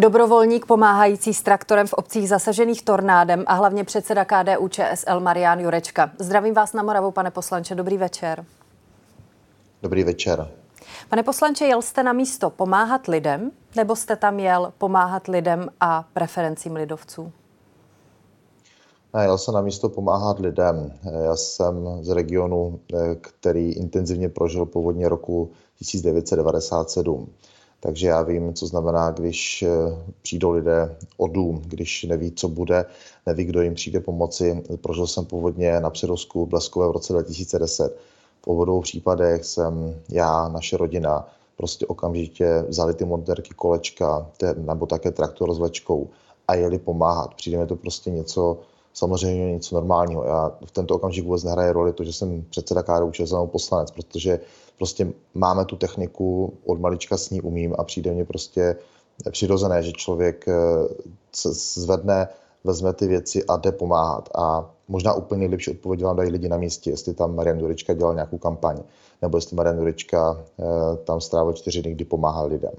Dobrovolník pomáhající s traktorem v obcích zasažených tornádem a hlavně předseda KDU ČSL Marian Jurečka. Zdravím vás na Moravu, pane poslanče, dobrý večer. Dobrý večer. Pane poslanče, jel jste na místo pomáhat lidem, nebo jste tam jel pomáhat lidem a preferencím lidovců? Ne, jel jsem na místo pomáhat lidem. Já jsem z regionu, který intenzivně prožil povodně roku 1997. Takže já vím, co znamená, když přijdou lidé o dům, když neví, co bude, neví, kdo jim přijde pomoci. Prožil jsem povodně na Přerovsku Bleskové v roce 2010 v obou případech jsem já, naše rodina, prostě okamžitě vzali ty monterky, kolečka nebo také traktor s vlečkou a jeli pomáhat. Přijde mi to prostě něco, samozřejmě něco normálního. Já v tento okamžik vůbec nehraje roli to, že jsem předseda KDU ČSL poslanec, protože prostě máme tu techniku, od malička s ní umím a přijde mně prostě přirozené, že člověk eh, se zvedne, vezme ty věci a jde pomáhat. A možná úplně nejlepší odpověď vám dají lidi na místě, jestli tam Marian Jurečka dělal nějakou kampaň, nebo jestli Marian Jurečka eh, tam strávil čtyři dny, kdy pomáhal lidem.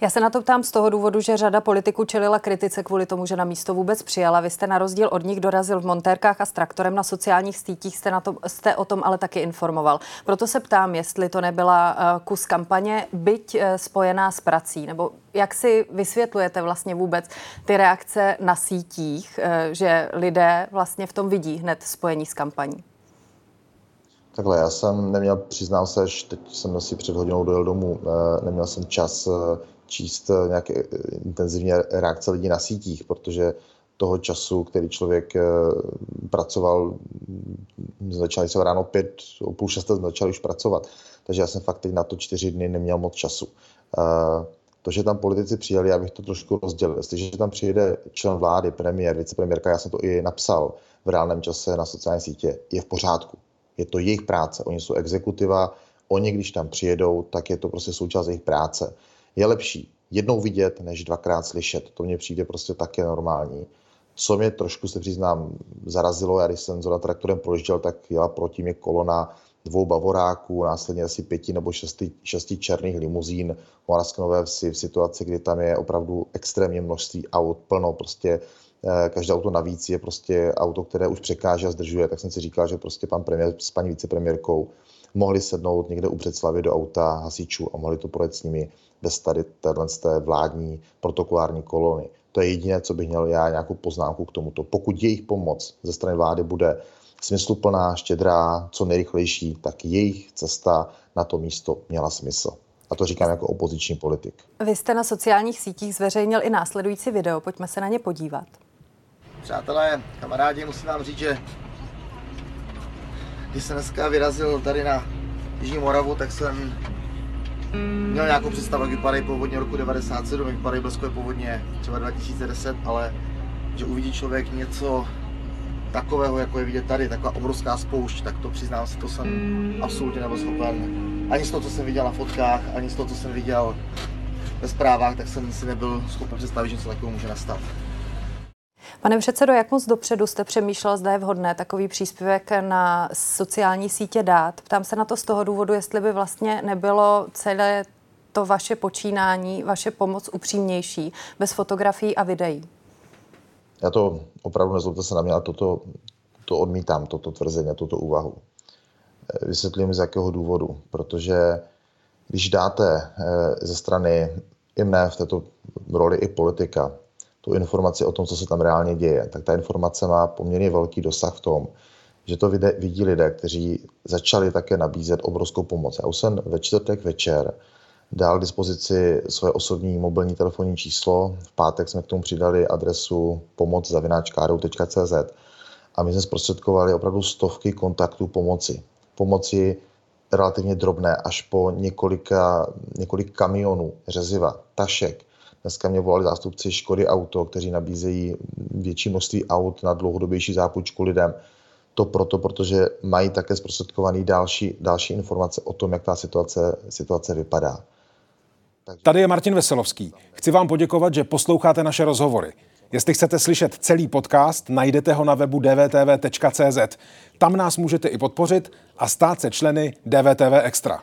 Já se na to ptám z toho důvodu, že řada politiků čelila kritice kvůli tomu, že na místo vůbec přijala. Vy jste na rozdíl od nich dorazil v montérkách a s traktorem na sociálních sítích, jste, na to, jste o tom ale taky informoval. Proto se ptám, jestli to nebyla eh, kus kampaně, byť eh, spojená s prací, nebo jak si vysvětlujete vlastně vůbec ty reakce na sítích, že lidé vlastně v tom vidí hned spojení s kampaní? Takhle, já jsem neměl, přiznám se, že teď jsem asi před hodinou dojel domů, eh, neměl jsem čas eh, číst eh, nějaké intenzivně reakce lidí na sítích, protože toho času, který člověk pracoval, začali se ráno pět, o půl šesté začali už pracovat. Takže já jsem fakt teď na to čtyři dny neměl moc času. To, že tam politici přijeli, já bych to trošku rozdělil. Jestliže tam přijede člen vlády, premiér, vicepremiérka, já jsem to i napsal, v reálném čase na sociální sítě, je v pořádku. Je to jejich práce, oni jsou exekutiva, oni když tam přijedou, tak je to prostě součást jejich práce. Je lepší jednou vidět, než dvakrát slyšet. To mně přijde prostě také normální. Co mě trošku, se přiznám, zarazilo, já když jsem zrovna traktorem projížděl, tak jela proti mě kolona dvou bavoráků, následně asi pěti nebo šesti, šesti černých limuzín v Moravské Nové Vsi v situaci, kdy tam je opravdu extrémně množství aut, plno prostě Eh, každé auto navíc je prostě auto, které už překáže a zdržuje, tak jsem si říkal, že prostě pan premiér s paní vicepremiérkou mohli sednout někde u předslavy do auta hasičů a mohli to projet s nimi bez tady téhle té vládní protokolární kolony. To je jediné, co bych měl já nějakou poznámku k tomuto. Pokud jejich pomoc ze strany vlády bude smysluplná, štědrá, co nejrychlejší, tak jejich cesta na to místo měla smysl. A to říkám jako opoziční politik. Vy jste na sociálních sítích zveřejnil i následující video, pojďme se na ně podívat. Přátelé, kamarádi, musím vám říct, že když jsem dneska vyrazil tady na Jižní Moravu, tak jsem měl nějakou představu, jak vypadají povodně roku 97, jak vypadají bleskové povodně třeba 2010, ale že uvidí člověk něco takového, jako je vidět tady, taková obrovská spoušť, tak to přiznám se, to jsem absolutně nebyl schopen. Ani z toho, co jsem viděl na fotkách, ani z toho, co jsem viděl ve zprávách, tak jsem si nebyl schopen představit, že něco takového může nastat. Pane předsedo, jak moc dopředu jste přemýšlel, zda je vhodné takový příspěvek na sociální sítě dát? Ptám se na to z toho důvodu, jestli by vlastně nebylo celé to vaše počínání, vaše pomoc upřímnější, bez fotografií a videí. Já to opravdu nezlobte se na mě, ale toto, to odmítám, toto tvrzení, toto úvahu. Vysvětlím z jakého důvodu. Protože když dáte eh, ze strany i mne v této roli i politika tu informaci o tom, co se tam reálně děje, tak ta informace má poměrně velký dosah v tom, že to vidí lidé, kteří začali také nabízet obrovskou pomoc. Já už jsem ve čtvrtek večer dal k dispozici svoje osobní mobilní telefonní číslo. V pátek jsme k tomu přidali adresu pomoc.cz a my jsme zprostředkovali opravdu stovky kontaktů pomoci. Pomoci relativně drobné, až po několika, několik kamionů řeziva, tašek, Dneska mě volali zástupci Škody Auto, kteří nabízejí větší množství aut na dlouhodobější zápůjčku lidem. To proto, protože mají také zprostředkovaný další, další informace o tom, jak ta situace, situace vypadá. Tady je Martin Veselovský. Chci vám poděkovat, že posloucháte naše rozhovory. Jestli chcete slyšet celý podcast, najdete ho na webu dvtv.cz. Tam nás můžete i podpořit a stát se členy DVTV Extra.